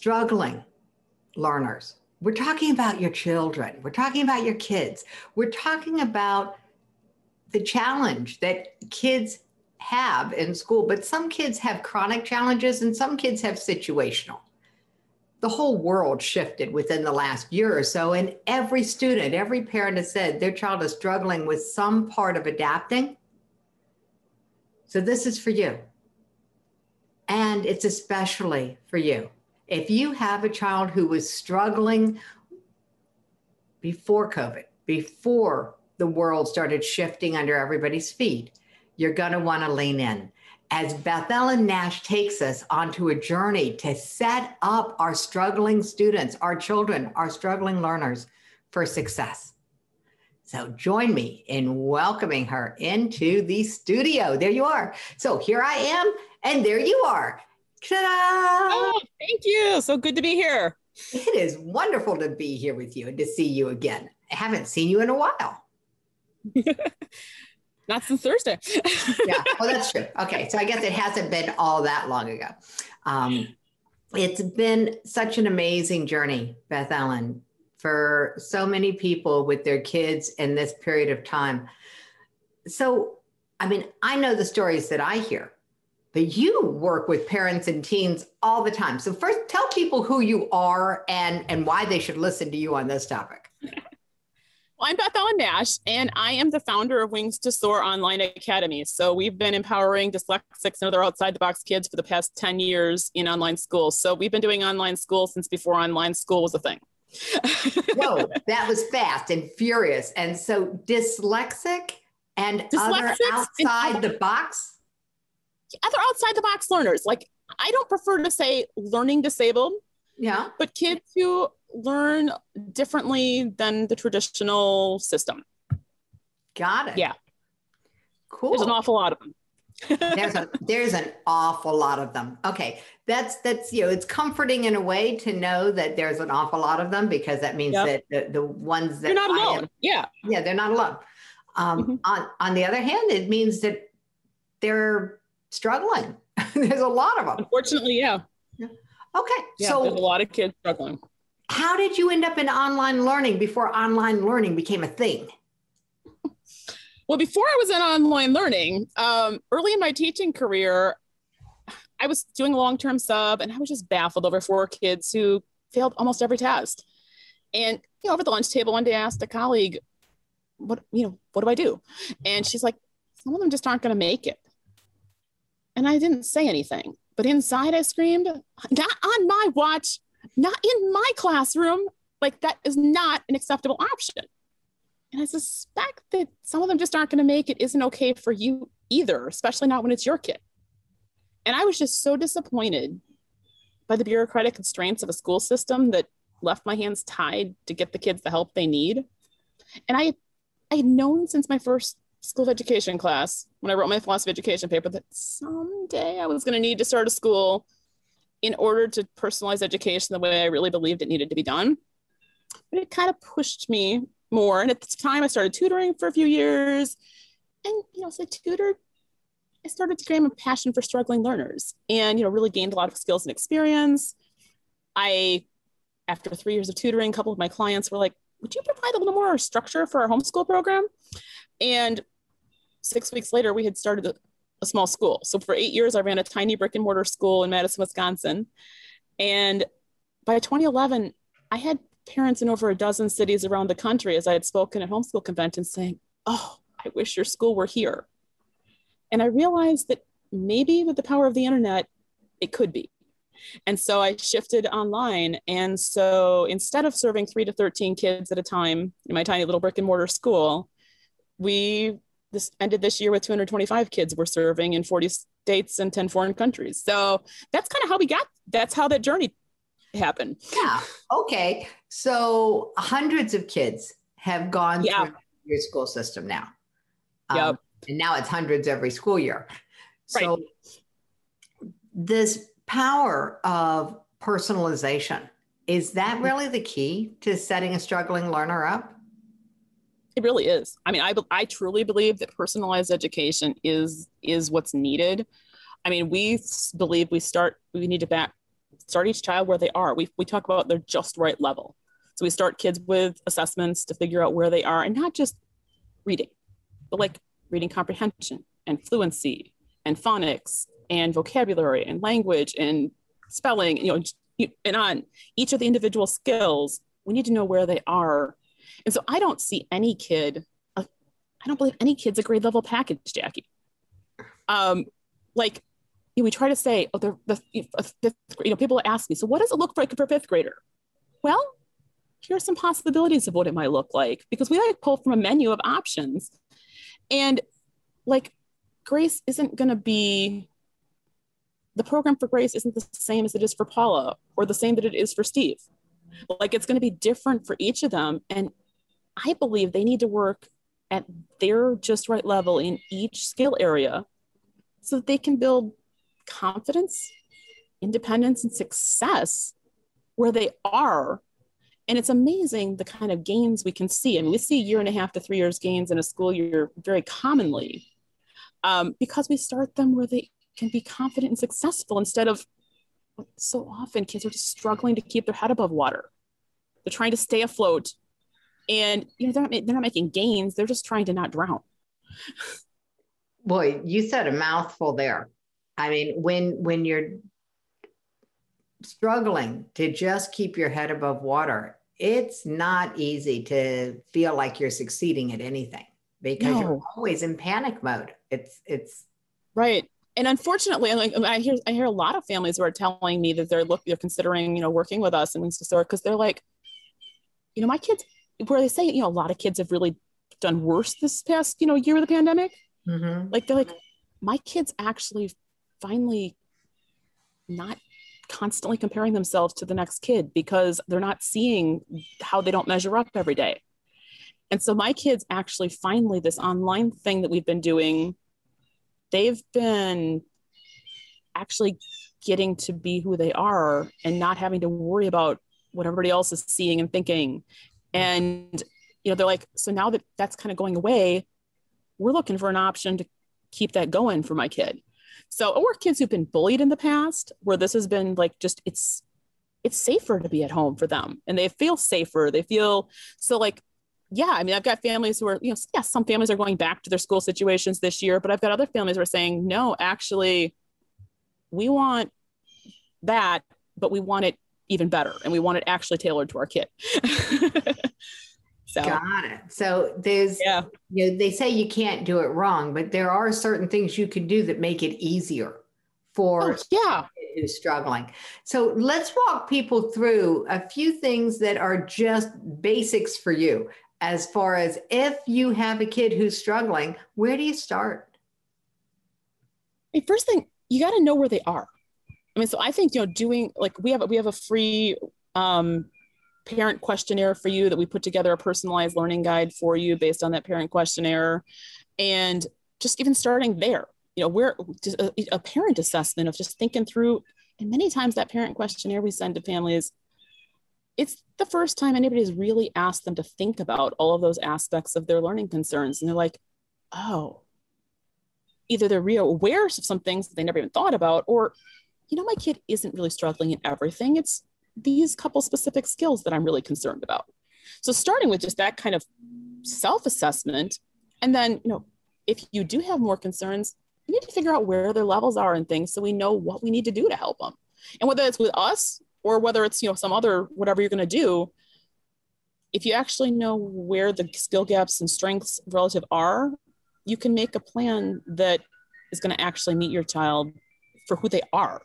struggling learners. We're talking about your children. We're talking about your kids. We're talking about the challenge that kids have in school, but some kids have chronic challenges and some kids have situational. The whole world shifted within the last year or so, and every student, every parent has said their child is struggling with some part of adapting. So, this is for you. And it's especially for you. If you have a child who was struggling before COVID, before the world started shifting under everybody's feet, you're going to want to lean in. As Beth Ellen Nash takes us onto a journey to set up our struggling students, our children, our struggling learners for success. So join me in welcoming her into the studio. There you are. So here I am, and there you are. Ta-da! Oh, thank you. So good to be here. It is wonderful to be here with you and to see you again. I haven't seen you in a while. Not since Thursday. yeah, well, that's true. Okay, so I guess it hasn't been all that long ago. Um, it's been such an amazing journey, Beth Ellen, for so many people with their kids in this period of time. So, I mean, I know the stories that I hear, but you work with parents and teens all the time. So, first, tell people who you are and and why they should listen to you on this topic. Well, I'm Beth Ellen Nash, and I am the founder of Wings to Soar Online Academy. So we've been empowering dyslexics and other outside the box kids for the past 10 years in online school. So we've been doing online school since before online school was a thing. Whoa, that was fast and furious. And so dyslexic and other outside and the box? Other outside the box learners. Like I don't prefer to say learning disabled. Yeah. But kids who learn differently than the traditional system. Got it. Yeah. Cool. There's an awful lot of them. there's a there's an awful lot of them. Okay. That's that's you know, it's comforting in a way to know that there's an awful lot of them because that means yep. that the, the ones that you're not alone. Am, yeah. Yeah, they're not alone. Um, mm-hmm. on on the other hand, it means that they're struggling. there's a lot of them. Unfortunately, yeah. yeah. Okay. Yeah, so there's a lot of kids struggling how did you end up in online learning before online learning became a thing? Well, before I was in online learning, um, early in my teaching career, I was doing a long term sub and I was just baffled over four kids who failed almost every test. And you know, over the lunch table one day I asked a colleague, what, you know, what do I do? And she's like, some of them just aren't going to make it. And I didn't say anything, but inside I screamed, not on my watch not in my classroom. Like that is not an acceptable option. And I suspect that some of them just aren't going to make it isn't okay for you either, especially not when it's your kid. And I was just so disappointed by the bureaucratic constraints of a school system that left my hands tied to get the kids the help they need. And I, I had known since my first school of education class when I wrote my philosophy education paper that someday I was going to need to start a school in order to personalize education the way I really believed it needed to be done. But it kind of pushed me more. And at the time, I started tutoring for a few years. And, you know, as I tutored, I started to gain a passion for struggling learners and, you know, really gained a lot of skills and experience. I, after three years of tutoring, a couple of my clients were like, would you provide a little more structure for our homeschool program? And six weeks later, we had started a small school. So for eight years, I ran a tiny brick and mortar school in Madison, Wisconsin. And by 2011, I had parents in over a dozen cities around the country as I had spoken at homeschool conventions saying, Oh, I wish your school were here. And I realized that maybe with the power of the internet, it could be. And so I shifted online. And so instead of serving three to 13 kids at a time in my tiny little brick and mortar school, we this ended this year with 225 kids we're serving in 40 states and 10 foreign countries. So that's kind of how we got, that's how that journey happened. Yeah. Okay. So hundreds of kids have gone yeah. through your school system now. Um, yep. And now it's hundreds every school year. So right. this power of personalization, is that mm-hmm. really the key to setting a struggling learner up? It really is. I mean, I, I truly believe that personalized education is is what's needed. I mean, we believe we start we need to back start each child where they are. We, we talk about their just right level. So we start kids with assessments to figure out where they are and not just reading, but like reading comprehension and fluency and phonics and vocabulary and language and spelling, you know, and on each of the individual skills, we need to know where they are. And so I don't see any kid, uh, I don't believe any kid's a grade level package, Jackie. Um, like you know, we try to say, oh, they're the fifth, grade. you know, people ask me, so what does it look like for a fifth grader? Well, here are some possibilities of what it might look like because we like pull from a menu of options. And like Grace isn't going to be the program for Grace isn't the same as it is for Paula or the same that it is for Steve. Like it's going to be different for each of them. And I believe they need to work at their just right level in each skill area so that they can build confidence, independence, and success where they are. And it's amazing the kind of gains we can see. I mean, we see year and a half to three years gains in a school year very commonly um, because we start them where they can be confident and successful instead of so often kids are just struggling to keep their head above water. They're trying to stay afloat and you know they're not, they're not making gains they're just trying to not drown. Boy you said a mouthful there. I mean when when you're struggling to just keep your head above water it's not easy to feel like you're succeeding at anything because no. you're always in panic mode. It's it's right. And unfortunately, like I hear, I hear a lot of families who are telling me that they're look, they're considering, you know, working with us and things to start because they're like, you know, my kids, where they say, you know, a lot of kids have really done worse this past, you know, year of the pandemic. Mm-hmm. Like they're like, my kids actually finally not constantly comparing themselves to the next kid because they're not seeing how they don't measure up every day. And so my kids actually finally this online thing that we've been doing, they've been actually getting to be who they are and not having to worry about what everybody else is seeing and thinking and you know they're like so now that that's kind of going away we're looking for an option to keep that going for my kid. So or kids who've been bullied in the past where this has been like just it's it's safer to be at home for them and they feel safer. They feel so like yeah i mean i've got families who are you know yes yeah, some families are going back to their school situations this year but i've got other families who are saying no actually we want that but we want it even better and we want it actually tailored to our kid. So got it. So there's yeah. you know they say you can't do it wrong but there are certain things you can do that make it easier for oh, yeah. who's struggling. So let's walk people through a few things that are just basics for you. As far as if you have a kid who's struggling where do you start? I first thing you got to know where they are I mean, so I think you know, doing like we have we have a free um, parent questionnaire for you that we put together a personalized learning guide for you based on that parent questionnaire, and just even starting there, you know, where a, a parent assessment of just thinking through, and many times that parent questionnaire we send to families, it's the first time anybody's really asked them to think about all of those aspects of their learning concerns, and they're like, oh, either they're real aware of some things that they never even thought about, or you know, my kid isn't really struggling in everything. It's these couple specific skills that I'm really concerned about. So starting with just that kind of self-assessment, and then, you know, if you do have more concerns, you need to figure out where their levels are and things so we know what we need to do to help them. And whether it's with us or whether it's, you know, some other whatever you're going to do, if you actually know where the skill gaps and strengths relative are, you can make a plan that is going to actually meet your child for who they are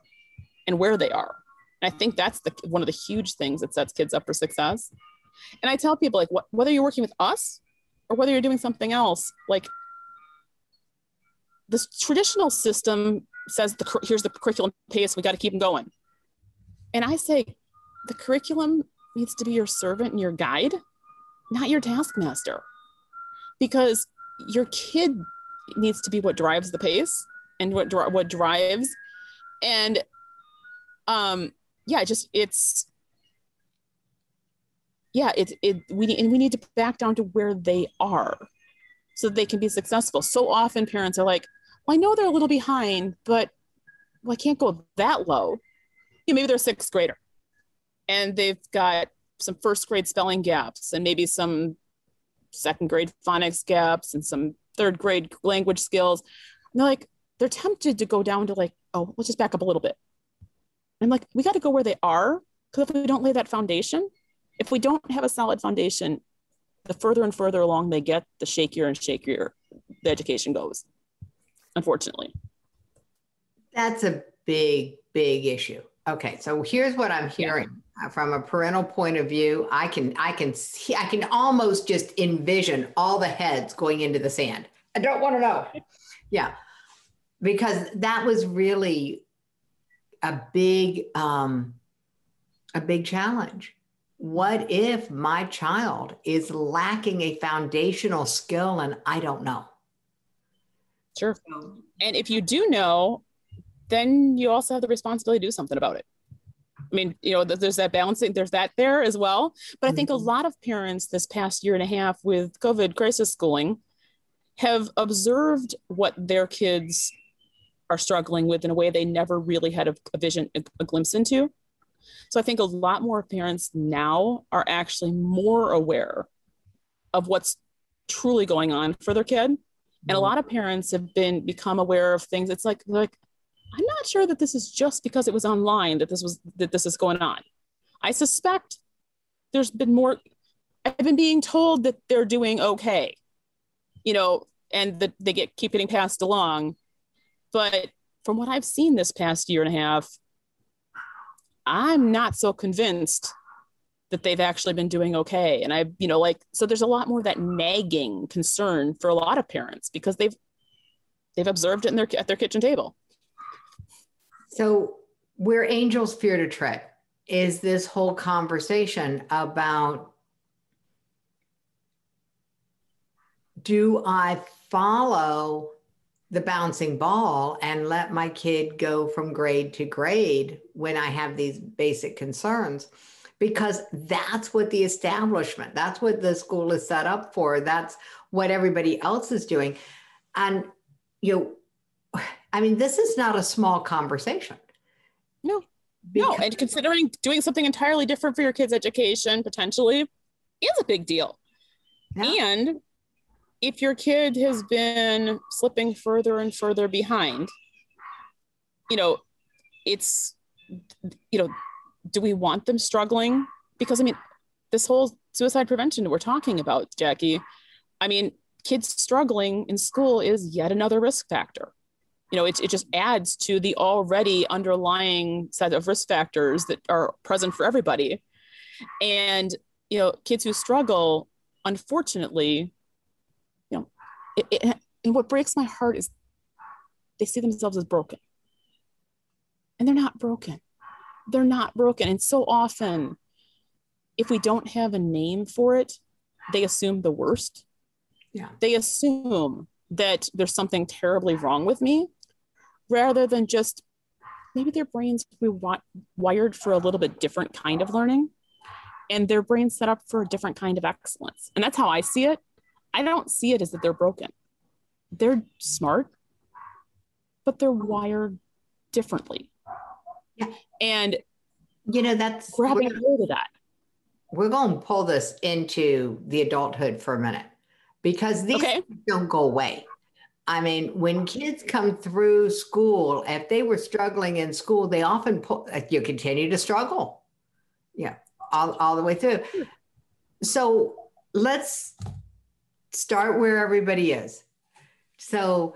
and where they are. And I think that's the one of the huge things that sets kids up for success. And I tell people like whether you're working with us or whether you're doing something else, like this traditional system says the here's the curriculum pace, we got to keep them going. And I say the curriculum needs to be your servant and your guide, not your taskmaster. Because your kid needs to be what drives the pace and what what drives and um yeah just it's yeah it it we and we need to back down to where they are so they can be successful so often parents are like well, i know they're a little behind but well, i can't go that low you know, maybe they're a sixth grader and they've got some first grade spelling gaps and maybe some second grade phonics gaps and some third grade language skills. And they're like, they're tempted to go down to like, oh, let's just back up a little bit. I'm like, we got to go where they are because if we don't lay that foundation, if we don't have a solid foundation, the further and further along they get, the shakier and shakier the education goes, unfortunately. That's a big, big issue. Okay, so here's what I'm hearing yeah. from a parental point of view. I can, I can see, I can almost just envision all the heads going into the sand. I don't want to know. Yeah, because that was really a big, um, a big challenge what if my child is lacking a foundational skill and I don't know? Sure. And if you do know, then you also have the responsibility to do something about it. I mean, you know, there's that balancing, there's that there as well. But I think mm-hmm. a lot of parents this past year and a half with COVID crisis schooling have observed what their kids are struggling with in a way they never really had a, a vision, a, a glimpse into. So I think a lot more parents now are actually more aware of what's truly going on for their kid. And a mm-hmm. lot of parents have been become aware of things. It's like like I'm not sure that this is just because it was online that this was that this is going on. I suspect there's been more I've been being told that they're doing okay. You know, and that they get keep getting passed along. But from what I've seen this past year and a half, I'm not so convinced that they've actually been doing okay. And I, you know, like, so there's a lot more of that nagging concern for a lot of parents because they've, they've observed it in their, at their kitchen table. So where angels fear to tread is this whole conversation about do I follow the bouncing ball and let my kid go from grade to grade when I have these basic concerns because that's what the establishment, that's what the school is set up for. That's what everybody else is doing. And, you know, I mean, this is not a small conversation. No, because- no. And considering doing something entirely different for your kid's education potentially is a big deal. Yeah. And if your kid has been slipping further and further behind, you know, it's, you know, do we want them struggling? Because I mean, this whole suicide prevention we're talking about, Jackie, I mean, kids struggling in school is yet another risk factor. You know, it, it just adds to the already underlying set of risk factors that are present for everybody. And, you know, kids who struggle, unfortunately, it, it, and what breaks my heart is they see themselves as broken. And they're not broken. They're not broken. And so often, if we don't have a name for it, they assume the worst. Yeah. They assume that there's something terribly wrong with me rather than just maybe their brains were wired for a little bit different kind of learning and their brains set up for a different kind of excellence. And that's how I see it. I don't see it as that they're broken. They're smart, but they're wired differently. Yeah. And you know, that's grabbing hold of that. We're going to pull this into the adulthood for a minute because these okay. don't go away. I mean, when kids come through school, if they were struggling in school, they often pull, you continue to struggle. Yeah, all, all the way through. Hmm. So let's start where everybody is. So,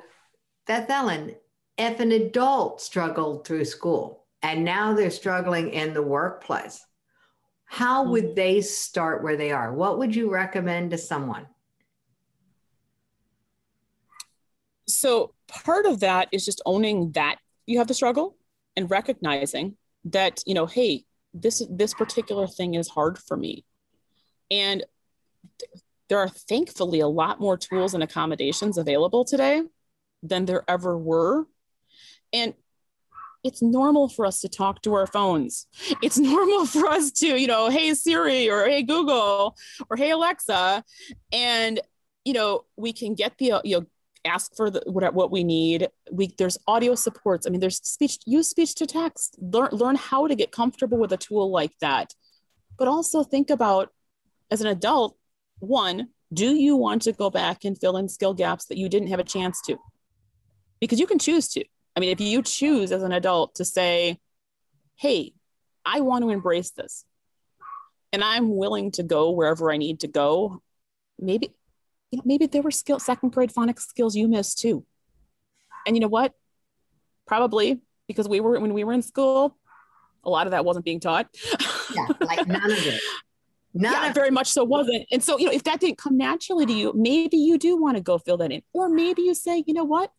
Beth Ellen, if an adult struggled through school and now they're struggling in the workplace, how would mm-hmm. they start where they are? What would you recommend to someone? So, part of that is just owning that you have the struggle and recognizing that, you know, hey, this this particular thing is hard for me. And there are thankfully a lot more tools and accommodations available today than there ever were. And it's normal for us to talk to our phones. It's normal for us to, you know, hey Siri or hey Google or hey Alexa. And, you know, we can get the, you know, ask for the, what, what we need. We there's audio supports. I mean, there's speech. Use speech to text. Learn learn how to get comfortable with a tool like that. But also think about as an adult. One, do you want to go back and fill in skill gaps that you didn't have a chance to? Because you can choose to. I mean, if you choose as an adult to say, "Hey, I want to embrace this," and I'm willing to go wherever I need to go, maybe you know, maybe there were skill second grade phonics skills you missed too. And you know what? Probably because we were when we were in school, a lot of that wasn't being taught. Yeah, like none of it. None yeah, very much so wasn't. And so, you know, if that didn't come naturally to you, maybe you do want to go fill that in. Or maybe you say, you know what?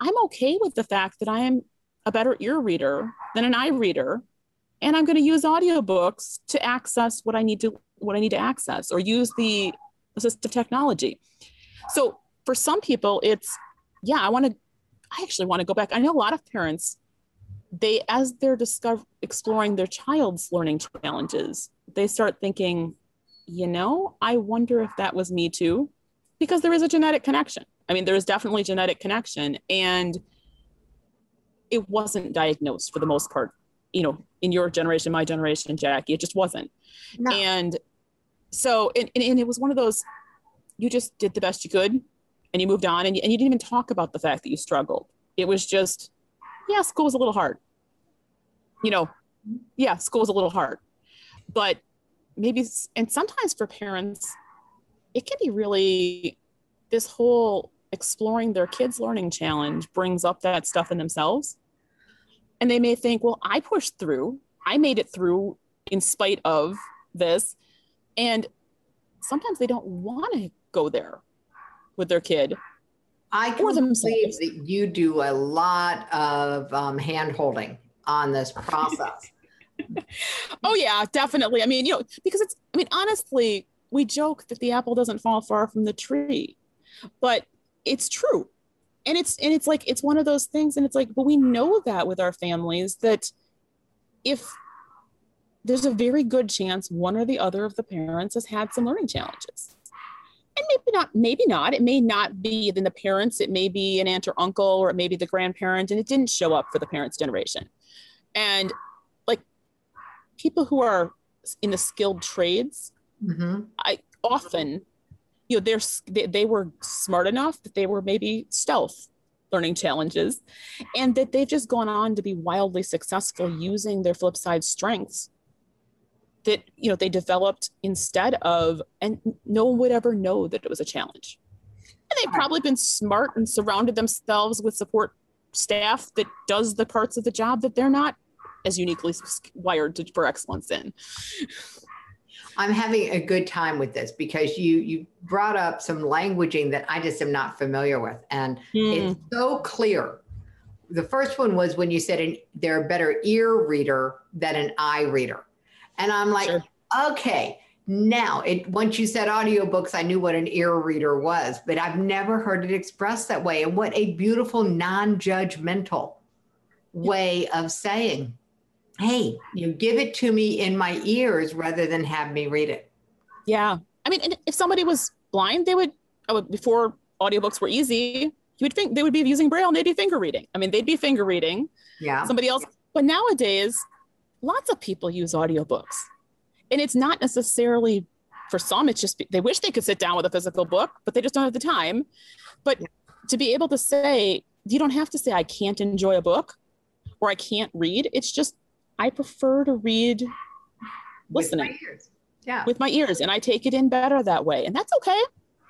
I'm okay with the fact that I am a better ear reader than an eye reader. And I'm going to use audiobooks to access what I need to what I need to access or use the assistive technology. So for some people, it's, yeah, I want to, I actually want to go back. I know a lot of parents, they, as they're discover, exploring their child's learning challenges, they start thinking, you know, I wonder if that was me too, because there is a genetic connection. I mean, there is definitely genetic connection. And it wasn't diagnosed for the most part, you know, in your generation, my generation, Jackie, it just wasn't. No. And so and, and, and, it was one of those you just did the best you could and you moved on and you, and you didn't even talk about the fact that you struggled it was just yeah school was a little hard. You know yeah school was a little hard. But maybe and sometimes for parents it can be really this whole exploring their kids learning challenge brings up that stuff in themselves. And they may think well i pushed through. I made it through in spite of this. And sometimes they don't want to go there with their kid. I can believe that you do a lot of um, hand holding on this process. oh yeah, definitely. I mean, you know, because it's. I mean, honestly, we joke that the apple doesn't fall far from the tree, but it's true, and it's and it's like it's one of those things, and it's like, but we know that with our families that if there's a very good chance one or the other of the parents has had some learning challenges. And maybe not, maybe not. It may not be in the parents, it may be an aunt or uncle, or it may be the grandparent, and it didn't show up for the parents' generation. And like people who are in the skilled trades, mm-hmm. I often, you know, they're they, they were smart enough that they were maybe stealth learning challenges and that they've just gone on to be wildly successful using their flip side strengths that you know they developed instead of and no one would ever know that it was a challenge. And they've probably been smart and surrounded themselves with support staff that does the parts of the job that they're not as uniquely wired to, for excellence in. I'm having a good time with this because you you brought up some languaging that i just am not familiar with. And mm. it's so clear. The first one was when you said an, they're a better ear reader than an eye reader and I'm like, sure. okay, now it once you said audiobooks, I knew what an ear reader was, but I've never heard it expressed that way. And what a beautiful non-judgmental way of saying, hey, you give it to me in my ears rather than have me read it. Yeah. I mean, if somebody was blind, they would, oh, before audiobooks were easy, you would think they would be using braille and they'd be finger reading. I mean, they'd be finger reading. Yeah. Somebody else. But nowadays, lots of people use audiobooks. And it's not necessarily for some, it's just they wish they could sit down with a physical book, but they just don't have the time. But to be able to say, you don't have to say, I can't enjoy a book or I can't read. It's just, I prefer to read listening with yeah. with my ears. And I take it in better that way. And that's okay.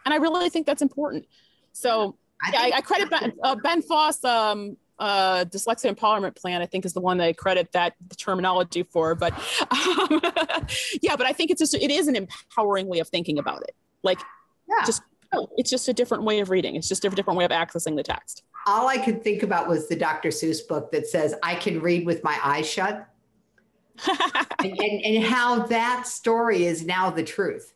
And I really think that's important. So I, yeah, I, I credit Ben, uh, ben Foss um, uh, dyslexia empowerment plan, I think, is the one that I credit that terminology for. But um, yeah, but I think it's just it is an empowering way of thinking about it. Like, yeah. just it's just a different way of reading. It's just a different way of accessing the text. All I could think about was the Dr. Seuss book that says I can read with my eyes shut. and, and, and, how that story is now the truth.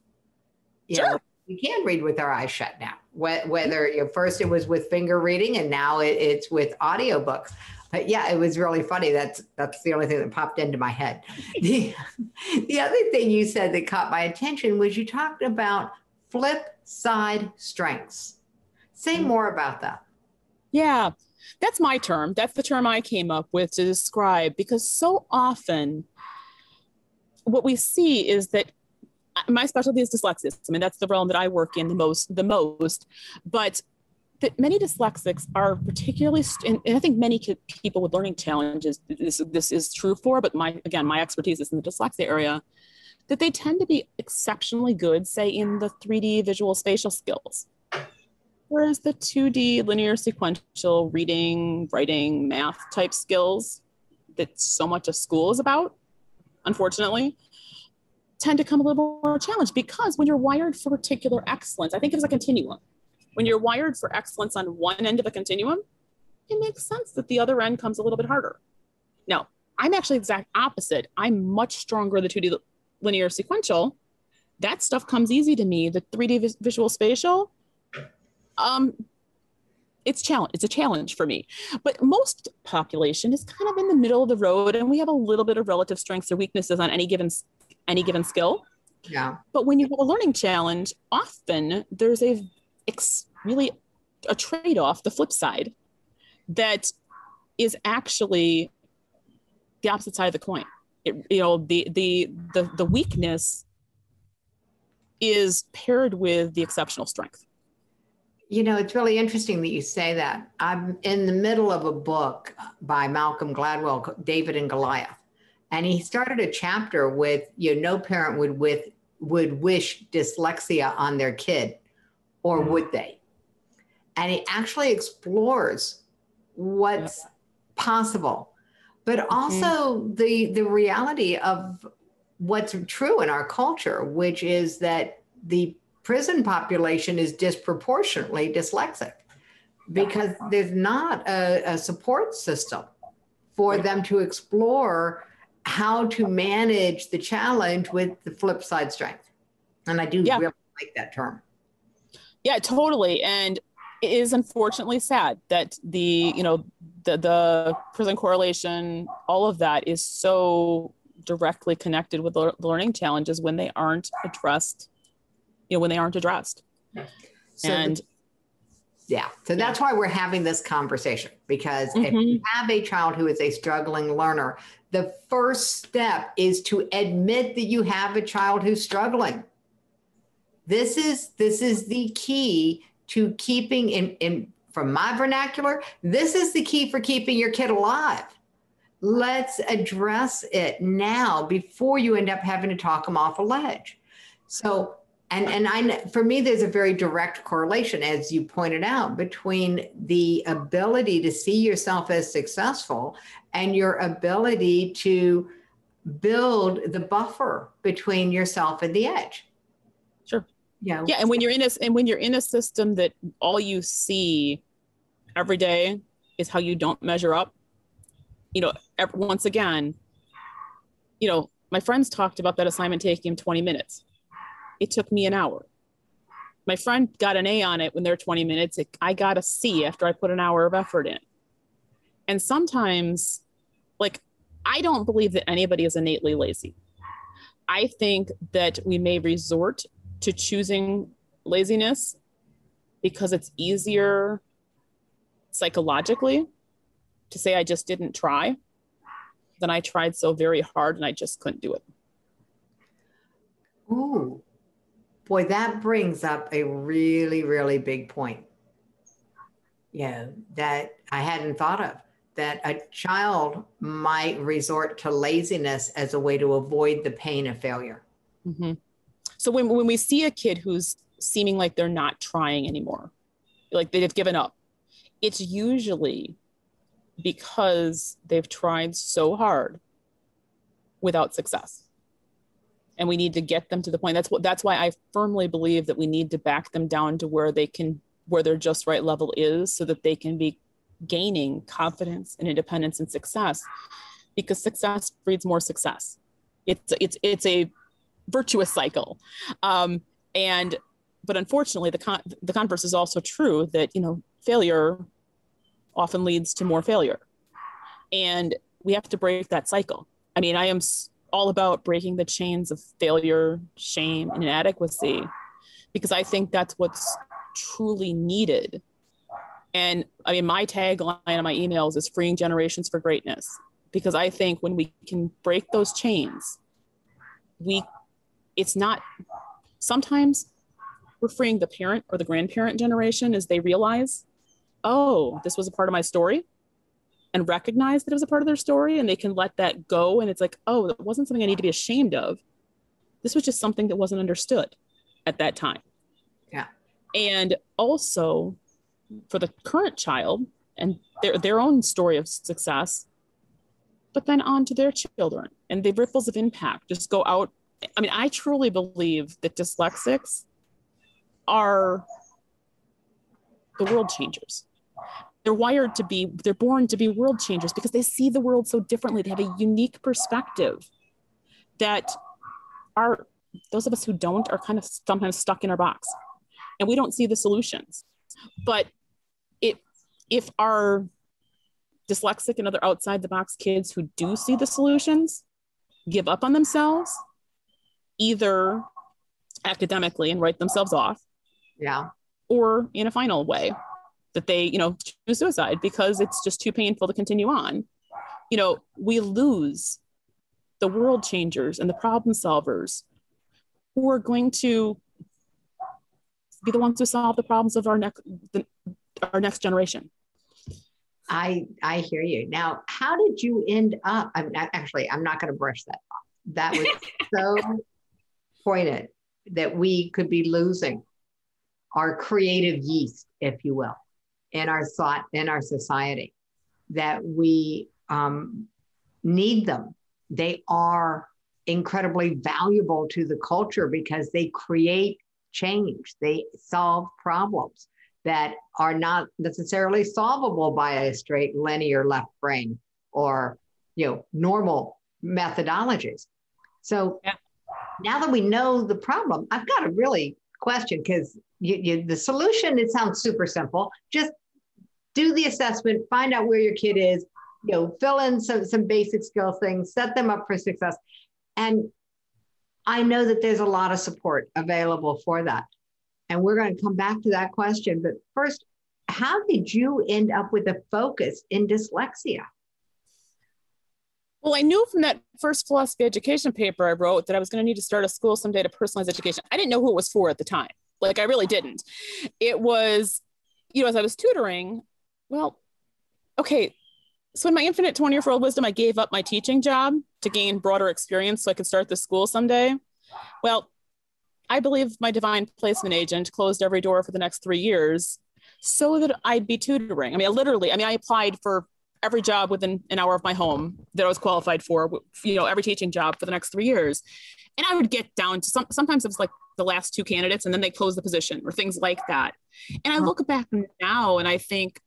You sure. Know, we can read with our eyes shut now whether you know, first it was with finger reading and now it, it's with audiobooks but yeah it was really funny. That's that's the only thing that popped into my head. The, the other thing you said that caught my attention was you talked about flip side strengths. Say mm. more about that. Yeah, that's my term. That's the term I came up with to describe because so often what we see is that my specialty is dyslexia. I mean, that's the realm that I work in the most, the most. But that many dyslexics are particularly, and, I think many people with learning challenges, this, this is true for, but my, again, my expertise is in the dyslexia area, that they tend to be exceptionally good, say, in the 3D visual spatial skills. Whereas the 2D linear sequential reading, writing, math type skills that so much of school is about, unfortunately, tend to come a little more challenged because when you're wired for particular excellence, I think it's a continuum. When you're wired for excellence on one end of the continuum, it makes sense that the other end comes a little bit harder. Now, I'm actually exact opposite. I'm much stronger the 2D linear sequential. That stuff comes easy to me. The 3D visual spatial, um, it's challenge. It's a challenge for me. But most population is kind of in the middle of the road, and we have a little bit of relative strengths or weaknesses on any given any given skill. Yeah. But when you have a learning challenge, often there's a ex- really a trade off, the flip side, that is actually the opposite side of the coin. It, you know, the, the, the, the weakness is paired with the exceptional strength. You know, it's really interesting that you say that. I'm in the middle of a book by Malcolm Gladwell, David and Goliath. And he started a chapter with, you know, no parent would with would wish dyslexia on their kid or mm-hmm. would they? And he actually explores what's possible, but mm-hmm. also the the reality of what's true in our culture, which is that the prison population is disproportionately dyslexic because there's not a, a support system for them to explore how to manage the challenge with the flip side strength. And I do yeah. really like that term. Yeah, totally. And it is unfortunately sad that the, you know, the, the prison correlation, all of that is so directly connected with the learning challenges when they aren't addressed, you know, when they aren't addressed. So and yeah, so that's why we're having this conversation because mm-hmm. if you have a child who is a struggling learner, the first step is to admit that you have a child who's struggling. This is this is the key to keeping in, in from my vernacular this is the key for keeping your kid alive. Let's address it now before you end up having to talk them off a ledge. So and and I for me there's a very direct correlation as you pointed out between the ability to see yourself as successful and your ability to build the buffer between yourself and the edge. Sure. Yeah. Yeah, and when you're in a and when you're in a system that all you see every day is how you don't measure up, you know, every, once again, you know, my friends talked about that assignment taking him 20 minutes. It took me an hour. My friend got an A on it when they're 20 minutes. It, I got a C after I put an hour of effort in. And sometimes, like, I don't believe that anybody is innately lazy. I think that we may resort to choosing laziness because it's easier psychologically to say I just didn't try than I tried so very hard and I just couldn't do it. Ooh, boy, that brings up a really, really big point. Yeah, that I hadn't thought of that a child might resort to laziness as a way to avoid the pain of failure. Mm-hmm. So when, when we see a kid who's seeming like they're not trying anymore, like they've given up, it's usually because they've tried so hard without success. And we need to get them to the point. That's what that's why I firmly believe that we need to back them down to where they can where their just right level is so that they can be gaining confidence and independence and success because success breeds more success. It's it's it's a virtuous cycle, um, and but unfortunately, the con- the converse is also true that you know failure often leads to more failure, and we have to break that cycle. I mean, I am all about breaking the chains of failure, shame, and inadequacy, because I think that's what's truly needed. And I mean, my tagline on my emails is freeing generations for greatness because I think when we can break those chains, we, it's not, sometimes we're freeing the parent or the grandparent generation as they realize, oh, this was a part of my story and recognize that it was a part of their story and they can let that go. And it's like, oh, that wasn't something I need to be ashamed of. This was just something that wasn't understood at that time. Yeah. And also for the current child and their, their own story of success, but then on to their children and the ripples of impact just go out. I mean, I truly believe that dyslexics are the world changers. They're wired to be, they're born to be world changers because they see the world so differently. They have a unique perspective that are those of us who don't are kind of sometimes stuck in our box and we don't see the solutions. But it, if our dyslexic and other outside the box kids who do see the solutions give up on themselves, either academically and write themselves off, yeah, or in a final way that they, you know, choose suicide because it's just too painful to continue on. You know, we lose the world changers and the problem solvers who are going to be the ones who solve the problems of our next our next generation. I I hear you. Now, how did you end up? I'm not, actually I'm not going to brush that off. That was so pointed that we could be losing our creative yeast, if you will, in our thought in our society. That we um, need them. They are incredibly valuable to the culture because they create change. They solve problems that are not necessarily solvable by a straight linear left brain or you know normal methodologies. So yeah. now that we know the problem, I've got a really question because the solution it sounds super simple. Just do the assessment, find out where your kid is, you know, fill in some some basic skill things, set them up for success. And I know that there's a lot of support available for that. And we're going to come back to that question. But first, how did you end up with a focus in dyslexia? Well, I knew from that first philosophy education paper I wrote that I was going to need to start a school someday to personalize education. I didn't know who it was for at the time. Like, I really didn't. It was, you know, as I was tutoring, well, okay, so in my infinite 20 year old wisdom, I gave up my teaching job to gain broader experience so I could start the school someday. Well, I believe my divine placement agent closed every door for the next three years so that I'd be tutoring. I mean, I literally, I mean, I applied for every job within an hour of my home that I was qualified for, you know, every teaching job for the next three years. And I would get down to some, sometimes it was like the last two candidates and then they close the position or things like that. And I uh-huh. look back now and I think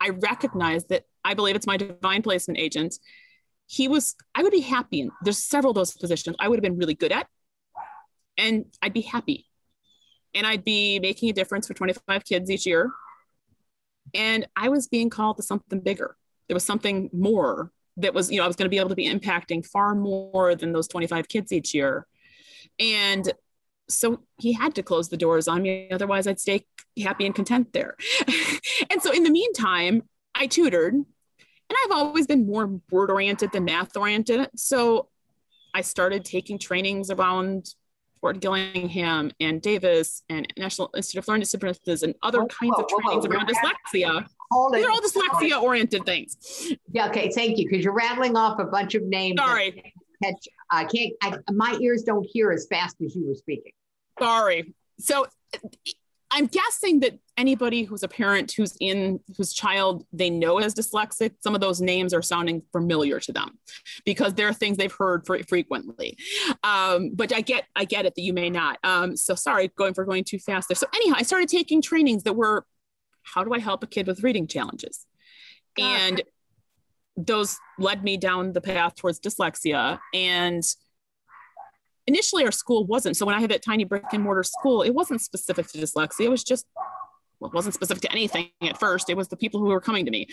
I recognize that I believe it's my divine placement agent. He was, I would be happy. And there's several of those positions I would have been really good at. And I'd be happy. And I'd be making a difference for 25 kids each year. And I was being called to something bigger. There was something more that was, you know, I was going to be able to be impacting far more than those 25 kids each year. And so he had to close the doors on me. Otherwise, I'd stay happy and content there. and so in the meantime, I tutored and I've always been more word oriented than math oriented. So I started taking trainings around Orton-Gillingham and Davis and National Institute of Learning Disabilities and other kinds whoa, of trainings whoa, whoa. around dyslexia. Hold They're all dyslexia oriented things. Yeah, okay, thank you. Because you're rattling off a bunch of names. Sorry. I can't, I, my ears don't hear as fast as you were speaking. Sorry. So I'm guessing that anybody who's a parent who's in whose child they know is dyslexic, some of those names are sounding familiar to them because there are things they've heard frequently. Um, but I get I get it that you may not. Um, so sorry, going for going too fast there. So anyhow, I started taking trainings that were how do I help a kid with reading challenges, and those led me down the path towards dyslexia and initially our school wasn't. So when I had that tiny brick and mortar school, it wasn't specific to dyslexia. It was just, well, it wasn't specific to anything at first. It was the people who were coming to me.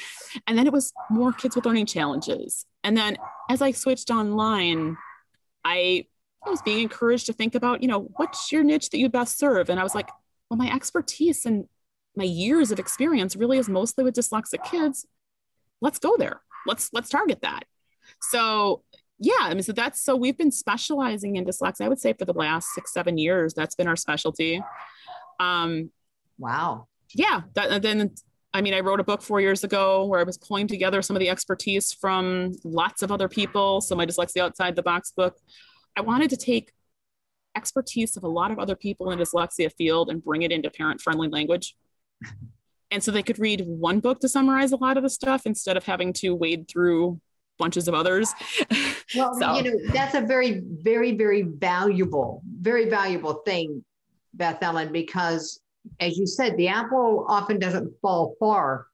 And then it was more kids with learning challenges. And then as I switched online, I was being encouraged to think about, you know, what's your niche that you best serve? And I was like, well, my expertise and my years of experience really is mostly with dyslexic kids. Let's go there. Let's let's target that. So yeah, I mean, so that's so we've been specializing in dyslexia. I would say for the last six, seven years, that's been our specialty. Um, wow. Yeah. That, then, I mean, I wrote a book four years ago where I was pulling together some of the expertise from lots of other people. So my dyslexia outside the box book. I wanted to take expertise of a lot of other people in the dyslexia field and bring it into parent friendly language. And so they could read one book to summarize a lot of the stuff instead of having to wade through bunches of others. Well, so. you know, that's a very, very, very valuable, very valuable thing, Beth Ellen, because as you said, the apple often doesn't fall far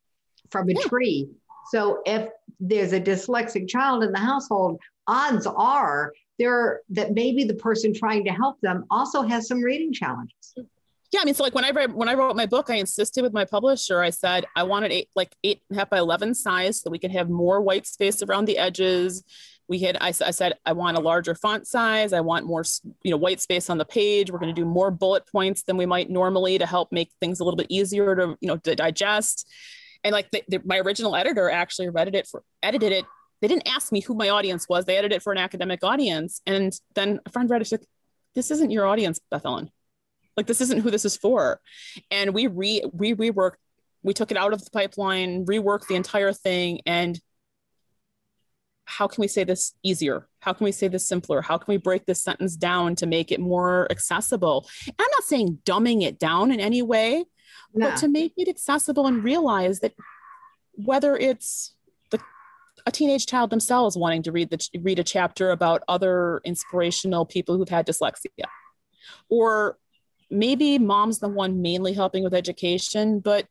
from a yeah. tree. So if there's a dyslexic child in the household, odds are there that maybe the person trying to help them also has some reading challenges yeah, I mean, so like when I read when I wrote my book, I insisted with my publisher. I said I wanted eight like eight and a half by eleven size, so we could have more white space around the edges. We had I, I said I want a larger font size. I want more you know white space on the page. We're going to do more bullet points than we might normally to help make things a little bit easier to you know to digest. And like the, the, my original editor actually edited it for edited it. They didn't ask me who my audience was. They edited it for an academic audience. And then a friend read it. Said, "This isn't your audience, Beth Ellen." Like this isn't who this is for. And we re we reworked, we took it out of the pipeline, reworked the entire thing, and how can we say this easier? How can we say this simpler? How can we break this sentence down to make it more accessible? And I'm not saying dumbing it down in any way, but to make it accessible and realize that whether it's the, a teenage child themselves wanting to read the read a chapter about other inspirational people who've had dyslexia, or maybe mom's the one mainly helping with education, but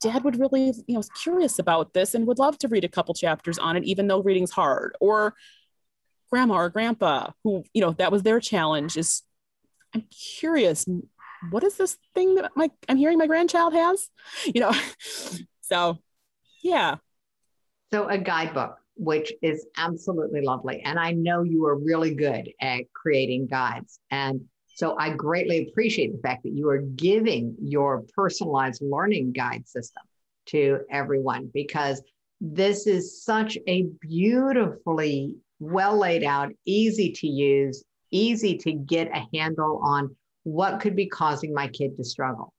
dad would really, you know, was curious about this and would love to read a couple chapters on it, even though reading's hard. Or grandma or grandpa, who, you know, that was their challenge is I'm curious, what is this thing that my I'm hearing my grandchild has? You know, so yeah. So a guidebook, which is absolutely lovely. And I know you are really good at creating guides. And so I greatly appreciate the fact that you are giving your personalized learning guide system to everyone because this is such a beautifully well laid out, easy to use, easy to get a handle on what could be causing my kid to struggle.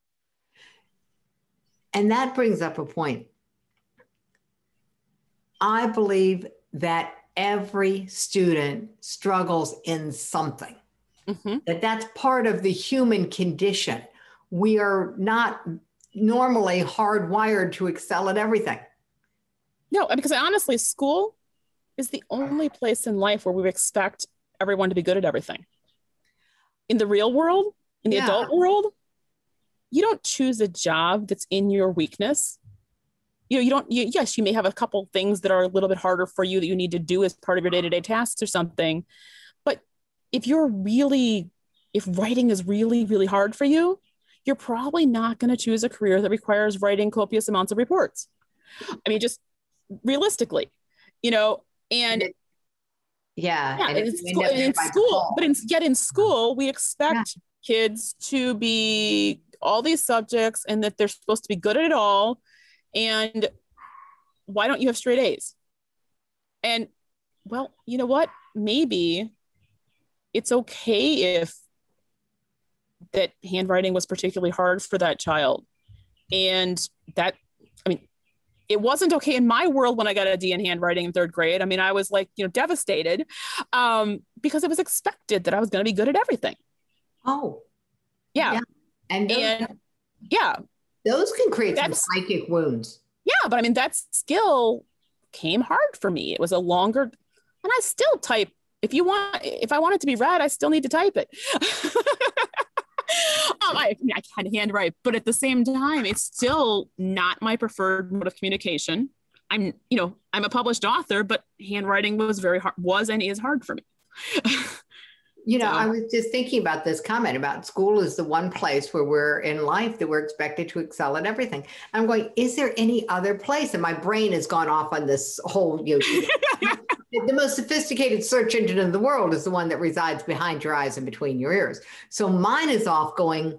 And that brings up a point. I believe that every student struggles in something mm-hmm. that that's part of the human condition. We are not normally hardwired to excel at everything. No, because honestly, school is the only place in life where we expect everyone to be good at everything. In the real world, in the yeah. adult world, you don't choose a job that's in your weakness. You know, you don't, you, yes, you may have a couple things that are a little bit harder for you that you need to do as part of your day to day tasks or something if you're really if writing is really really hard for you you're probably not going to choose a career that requires writing copious amounts of reports. I mean just realistically you know and yeah, yeah in, school, in school but in, yet in school we expect yeah. kids to be all these subjects and that they're supposed to be good at it all and why don't you have straight a's? And well you know what? Maybe it's okay if that handwriting was particularly hard for that child. And that, I mean, it wasn't okay in my world when I got a D in handwriting in third grade. I mean, I was like, you know, devastated um, because it was expected that I was going to be good at everything. Oh, yeah. yeah. And, those, and yeah, those can create some psychic wounds. Yeah. But I mean, that skill came hard for me. It was a longer, and I still type if you want if i want it to be read i still need to type it. Um, I, I can handwrite but at the same time it's still not my preferred mode of communication. I'm you know i'm a published author but handwriting was very hard was and is hard for me you know so, i was just thinking about this comment about school is the one place where we're in life that we're expected to excel at everything i'm going is there any other place and my brain has gone off on this whole you know, the most sophisticated search engine in the world is the one that resides behind your eyes and between your ears. So mine is off going,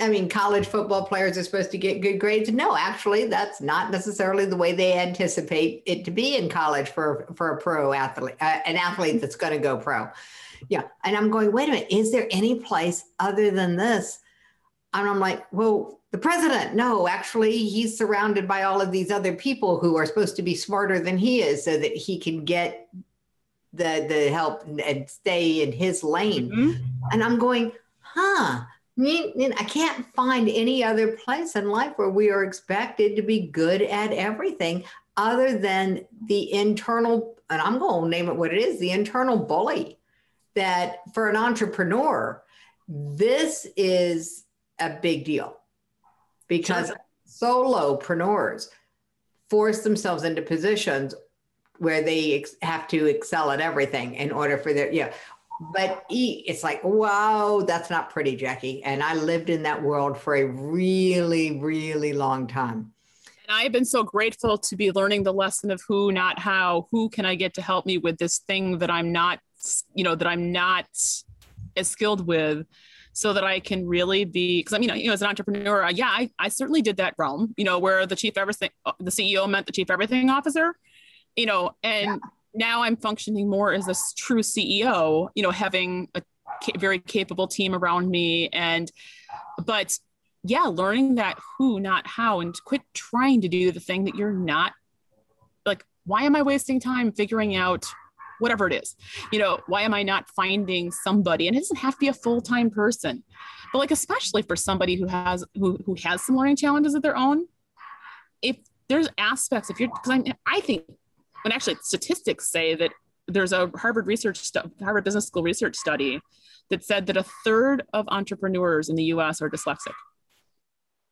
I mean, college football players are supposed to get good grades. No, actually, that's not necessarily the way they anticipate it to be in college for for a pro athlete, uh, an athlete that's going to go pro. Yeah, and I'm going. Wait a minute. Is there any place other than this? And I'm like, well, the president. No, actually, he's surrounded by all of these other people who are supposed to be smarter than he is, so that he can get the the help and stay in his lane. Mm-hmm. And I'm going huh, I can't find any other place in life where we are expected to be good at everything other than the internal, and I'm going to name it what it is the internal bully that for an entrepreneur, this is a big deal. Because solopreneurs force themselves into positions where they ex- have to excel at everything in order for their yeah but it's like wow that's not pretty jackie. And i lived in that world for a really really long time. And i've been so grateful to be learning the lesson of who not how. Who can i get to help me with this thing that i'm not you know that i'm not as skilled with so that I can really be because I mean, you know, as an entrepreneur, yeah, I, I certainly did that realm, you know, where the chief everything, uh, the CEO meant the chief everything officer, you know, and yeah now I'm functioning more as a true CEO, you know, having a very capable team around me. And, but yeah, learning that who, not how, and quit trying to do the thing that you're not like, why am I wasting time figuring out whatever it is? You know, why am I not finding somebody? And it doesn't have to be a full time person, but like, especially for somebody who has, who, who has some learning challenges of their own. If there's aspects, if you're, because I, I think when actually statistics say that there's a Harvard research stu- Harvard Business School research study that said that a third of entrepreneurs in the U.S. are dyslexic.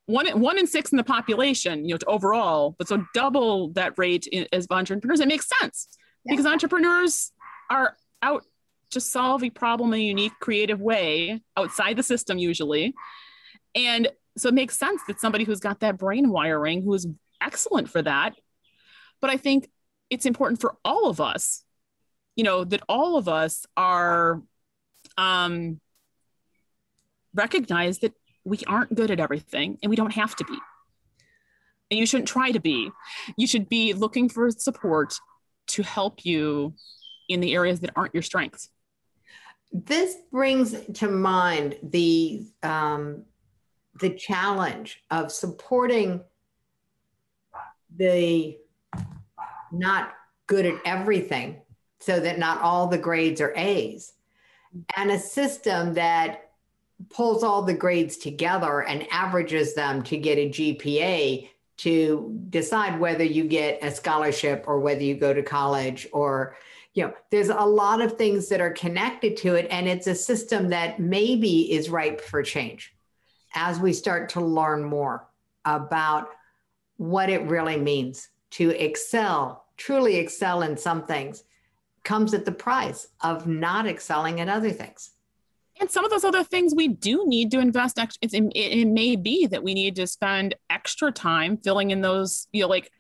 One, one in six in the population, you know, overall, but so double that rate in, as entrepreneurs. It makes sense yeah. because entrepreneurs are out to solve a problem in a unique, creative way outside the system usually, and so it makes sense that somebody who's got that brain wiring, who is excellent for that. But I think it's important for all of us, you know, that all of us are um, recognize that we aren't good at everything and we don't have to be. And you shouldn't try to be. You should be looking for support to help you in the areas that aren't your strengths. This brings to mind the um, the challenge of supporting the not good at everything so that not all the grades are A's, and a system that pulls all the grades together and averages them to get a GPA to decide whether you get a scholarship or whether you go to college or you know there's a lot of things that are connected to it and it's a system that maybe is ripe for change as we start to learn more about what it really means to excel truly excel in some things comes at the price of not excelling at other things. And some of those other things we do need to invest. It, it may be that we need to spend extra time filling in those, you know, like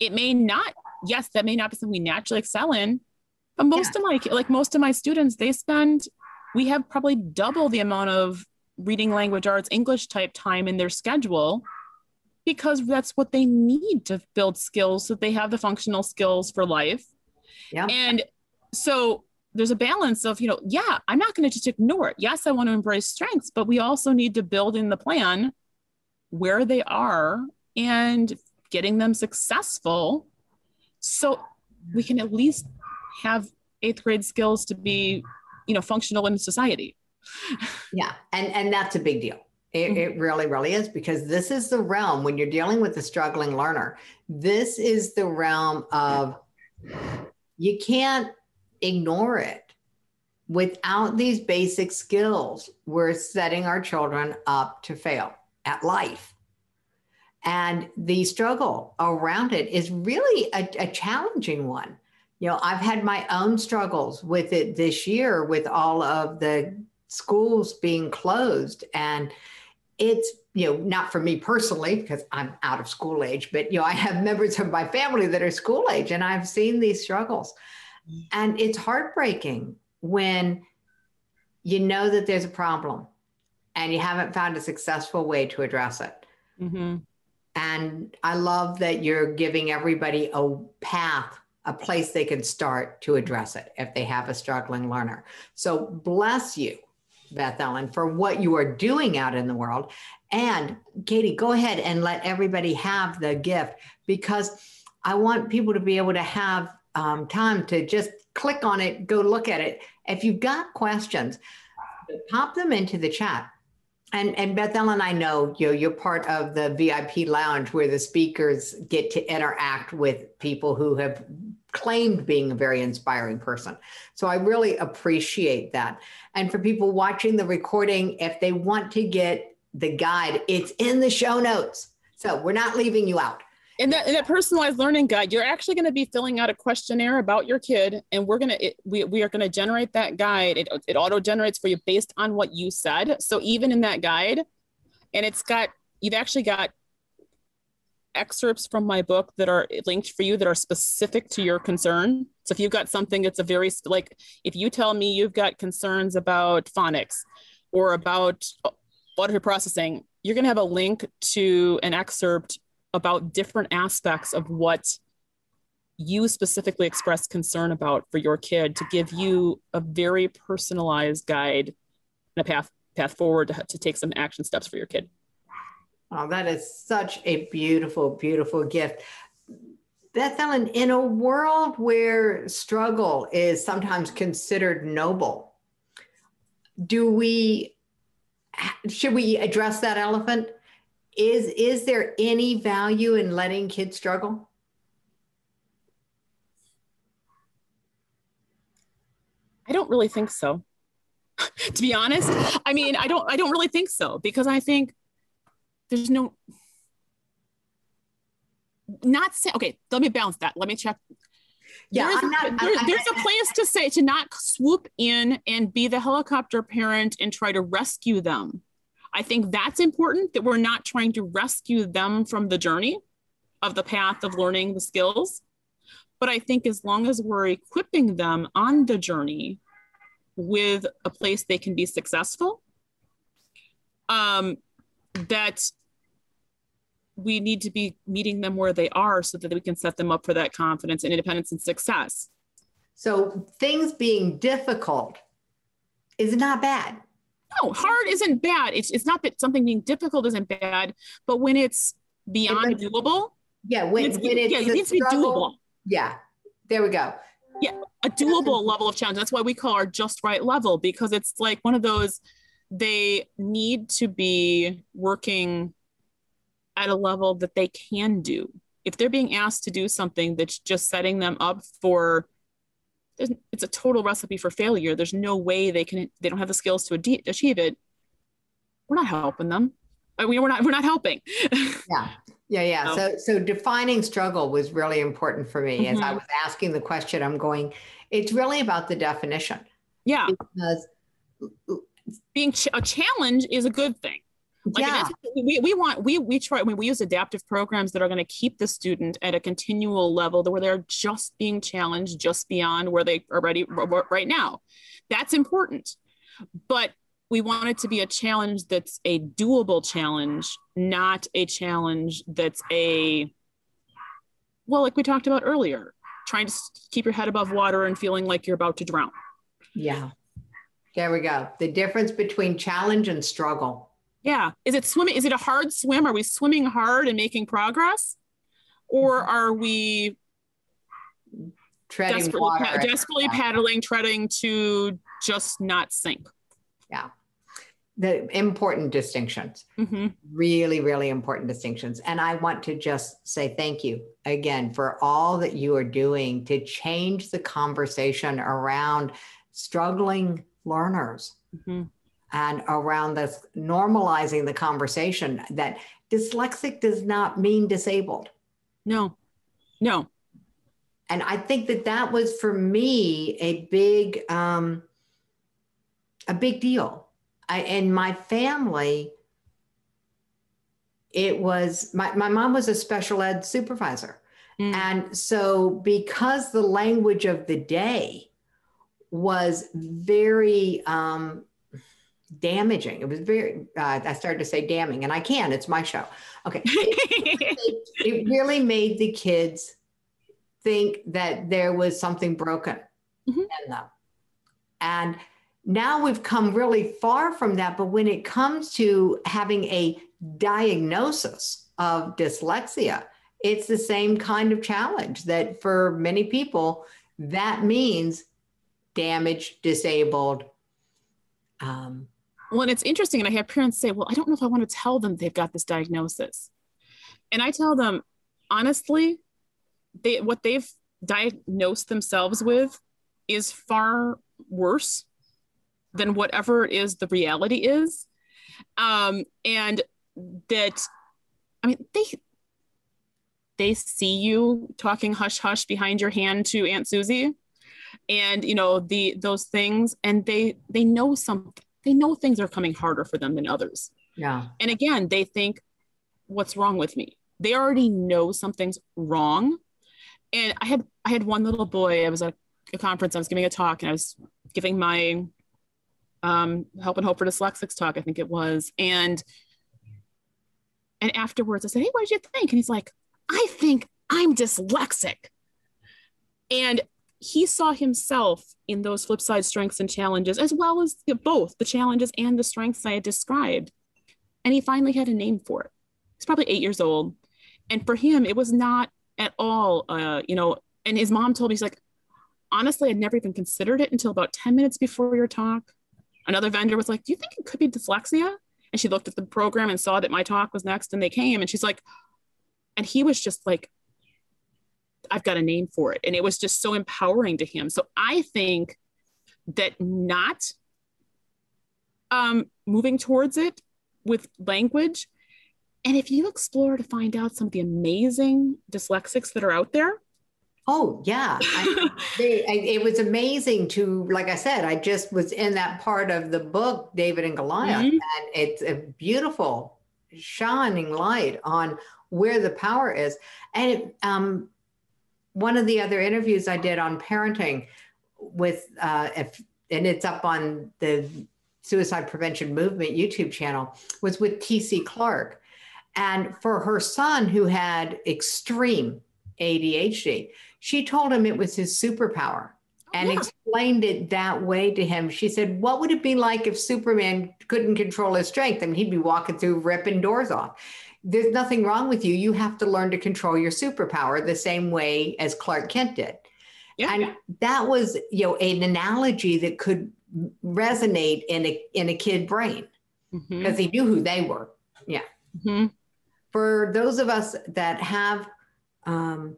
it may not, yes, that may not be something we naturally excel in. But most yeah. of my, like most of my students, they spend, we have probably double the amount of reading language arts, English type time in their schedule because that's what they need to build skills so they have the functional skills for life. Yeah. And so there's a balance of, you know, yeah, I'm not going to just ignore it. Yes, I want to embrace strengths, but we also need to build in the plan where they are and getting them successful so we can at least have eighth grade skills to be, you know, functional in society. Yeah. And and that's a big deal. It, mm-hmm. it, really, really is because this is the realm when you're dealing with a struggling learner. This is the realm of you can't ignore it. Without these basic skills, we're setting our children up to fail at life. And the struggle around it is really a, a challenging one. You know, I've had my own struggles with it this year with all of the schools being closed and it's you know not for me personally because i'm out of school age but you know i have members of my family that are school age and i've seen these struggles and it's heartbreaking when you know that there's a problem and you haven't found a successful way to address it. Mm-hmm. And I love that you're giving everybody a path, a place they can start to address it if they have a struggling learner. So bless you, Beth Ellen, for what you are doing out in the world. And Katie, go ahead and let everybody have the gift because I want people to be able to have um, time to just click on it, go look at it. If you've got questions, pop them into the chat. And and Beth Ellen, I know you know, you're part of the VIP lounge where the speakers get to interact with people who have claimed being a very inspiring person. So I really appreciate that. And for people watching the recording, if they want to get the guide, it's in the show notes. So we're not leaving you out in that, in that personalized learning guide you're actually going to be filling out a questionnaire about your kid and we're going to we, we are going to generate that guide it, it auto generates for you based on what you said so even in that guide and it's got you've actually got excerpts from my book that are linked for you that are specific to your concern so if you've got something that's a very like if you tell me you've got concerns about phonics or about auditory processing you're going to have a link to an excerpt about different aspects of what you specifically express concern about for your kid to give you a very personalized guide and a path path forward to, to take some action steps for your kid. Oh, that is such a beautiful, beautiful gift. Beth Ellen, in a world where struggle is sometimes considered noble, do we should we address that elephant? is is there any value in letting kids struggle i don't really think so to be honest i mean i don't i don't really think so because i think there's no not say okay let me balance that. Let me check. Yeah there's, not, there, there's a place to say to not swoop in and be the helicopter parent and try to rescue them. I think that's important that we're not trying to rescue them from the journey of the path of learning the skills. But I think as long as we're equipping them on the journey with a place they can be successful, um, that we need to be meeting them where they are so that we can set them up for that confidence and independence and success. So things being difficult is not bad no, hard isn't bad. It's it's not that something being difficult isn't bad, but when it's beyond it doable. Yeah, when, it's, when it's, yeah, it needs to be doable. Yeah, there we go. Yeah, a doable level of challenge. That's why we call our just right level because it's like one of those. They need to be working at a level that they can do. If they're being asked to do something that's just setting them up for it's a total recipe for failure. There's no way they can, they don't have the skills to ad- achieve it. We're not helping them. I mean, we're not, we're not helping. yeah. Yeah. Yeah. So, so defining struggle was really important for me mm-hmm. as I mm-hmm. was asking the question. I'm going, it's really about the definition. Yeah. Because being ch- a challenge is a good thing. Like yeah. we, we want we we try when we use adaptive programs that are going to keep the student at a continual level where they're just being challenged just beyond where they are ready right now. That's important. But we want it to be a challenge that's a doable challenge, not a challenge that's a well, like we talked about earlier, trying to keep your head above water and feeling like you're about to drown. Yeah. There we go. The difference between challenge and struggle. Yeah. Is it swimming? Is it a hard swim? Are we swimming hard and making progress? Or mm-hmm. are we treading desperately, pa- desperately paddling, treading to just not sink? Yeah. The important distinctions, mm-hmm. really, really important distinctions. And I want to just say thank you again for all that you are doing to change the conversation around struggling learners. Mm-hmm and around this normalizing the conversation that dyslexic does not mean disabled. No, no. And I think that that was for me a big, um, a big deal. I, in my family, it was my, my mom was a special ed supervisor. Mm. And so, because the language of the day was very um, damaging. It was very, uh, I started to say damning, and I can, it's my show. Okay. It, it, really made the kids think that there was something broken mm-hmm. in them. And now we've come really far from that. But when it comes to having a diagnosis of dyslexia, it's the same kind of challenge that for many people, that means damaged, disabled. Um, well, and it's interesting. And I have parents say, well, I don't know if I want to tell them they've got this diagnosis. And I tell them, honestly, they what they've diagnosed themselves with is far worse than whatever it is the reality is. Um, and that, I mean, they they see you talking hush hush behind your hand to Aunt Susie, and you know the those things, and they they know something. They know things are coming harder for them than others. Yeah. And again, they think, "What's wrong with me?" They already know something's wrong. And I had I had one little boy. I was at a conference. I was giving a talk, and I was giving my um, Help and Hope for Dyslexics talk, I think it was. And and afterwards I said, Hey, what did you think? And he's like, I think I'm dyslexic. And he saw himself in those flip side strengths and challenges, as well as both the challenges and the strengths I had described. And he finally had a name for it. He's probably eight years old. And for him, it was not at all, uh, you know, and his mom told me, he's like, honestly, I'd never even considered it until about 10 minutes before your talk another vendor was like, Do you think it could be dyslexia? And she looked at the program and saw that my talk was next and they came and she's like, and he was just like, I've got a name for it. And it was just so empowering to him. So I think that not um, moving towards it with language, and if you explore to find out some of the amazing dyslexics that are out there, Oh yeah, I, they, I, it was amazing to, like I said, I just was in that part of the book, David and Goliath, mm-hmm. and it's a beautiful, shining light on where the power is. And it, um, one of the other interviews I did on parenting with, uh, if, and it's up on the Suicide Prevention Movement YouTube channel, was with TC Clark, and for her son who had extreme ADHD she told him it was his superpower and yeah. explained it that way to him. She said, What would it be like if Superman couldn't control his strength? I mean, he'd be walking through ripping doors off. There's nothing wrong with you. You have to learn to control your superpower the same way as Clark Kent did. Yeah. And that was, you know, an analogy that could resonate in a in a kid brain because mm-hmm. he knew who they were. Yeah. Mm-hmm. For those of us that have um,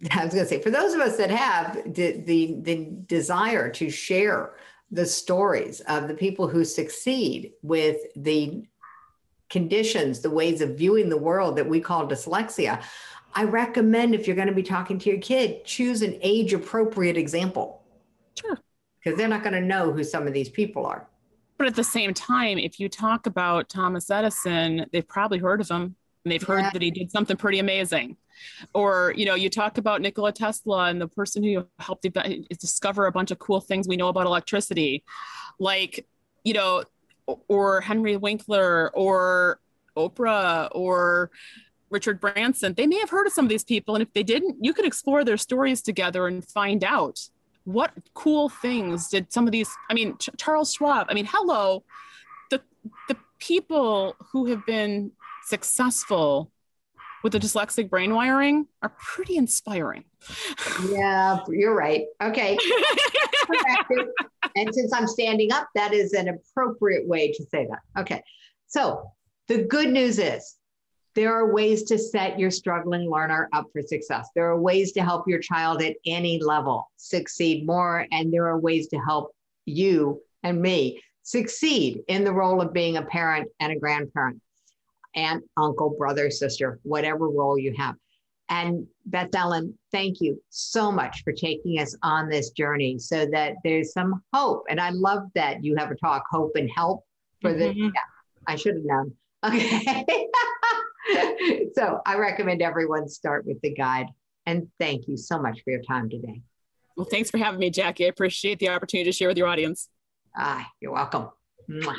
I was going to say, for those of us that have the, the, the desire to share the stories of the people who succeed with the conditions, the ways of viewing the world that we call dyslexia, I recommend if you're going to be talking to your kid, choose an age appropriate example. Sure. Because they're not going to know who some of these people are. But at the same time, if you talk about Thomas Edison, they've probably heard of him and they've heard yeah. that he did something pretty amazing or you know you talk about nikola tesla and the person who helped discover a bunch of cool things we know about electricity like you know or henry winkler or oprah or richard branson they may have heard of some of these people and if they didn't you could explore their stories together and find out what cool things did some of these i mean Ch- charles schwab i mean hello the the people who have been successful with the dyslexic brain wiring are pretty inspiring. Yeah, you're right. Okay. and since I'm standing up, that is an appropriate way to say that. Okay. So the good news is there are ways to set your struggling learner up for success. There are ways to help your child at any level succeed more. And there are ways to help you and me succeed in the role of being a parent and a grandparent aunt, uncle, brother, sister, whatever role you have. And Beth Ellen, thank you so much for taking us on this journey so that there's some hope. And I love that you have a talk, Hope and Help for the, mm-hmm. yeah, I should have known. Okay. so I recommend everyone start with the guide. And thank you so much for your time today. Well, thanks for having me, Jackie. I appreciate the opportunity to share with your audience. Ah, you're welcome. Mwah.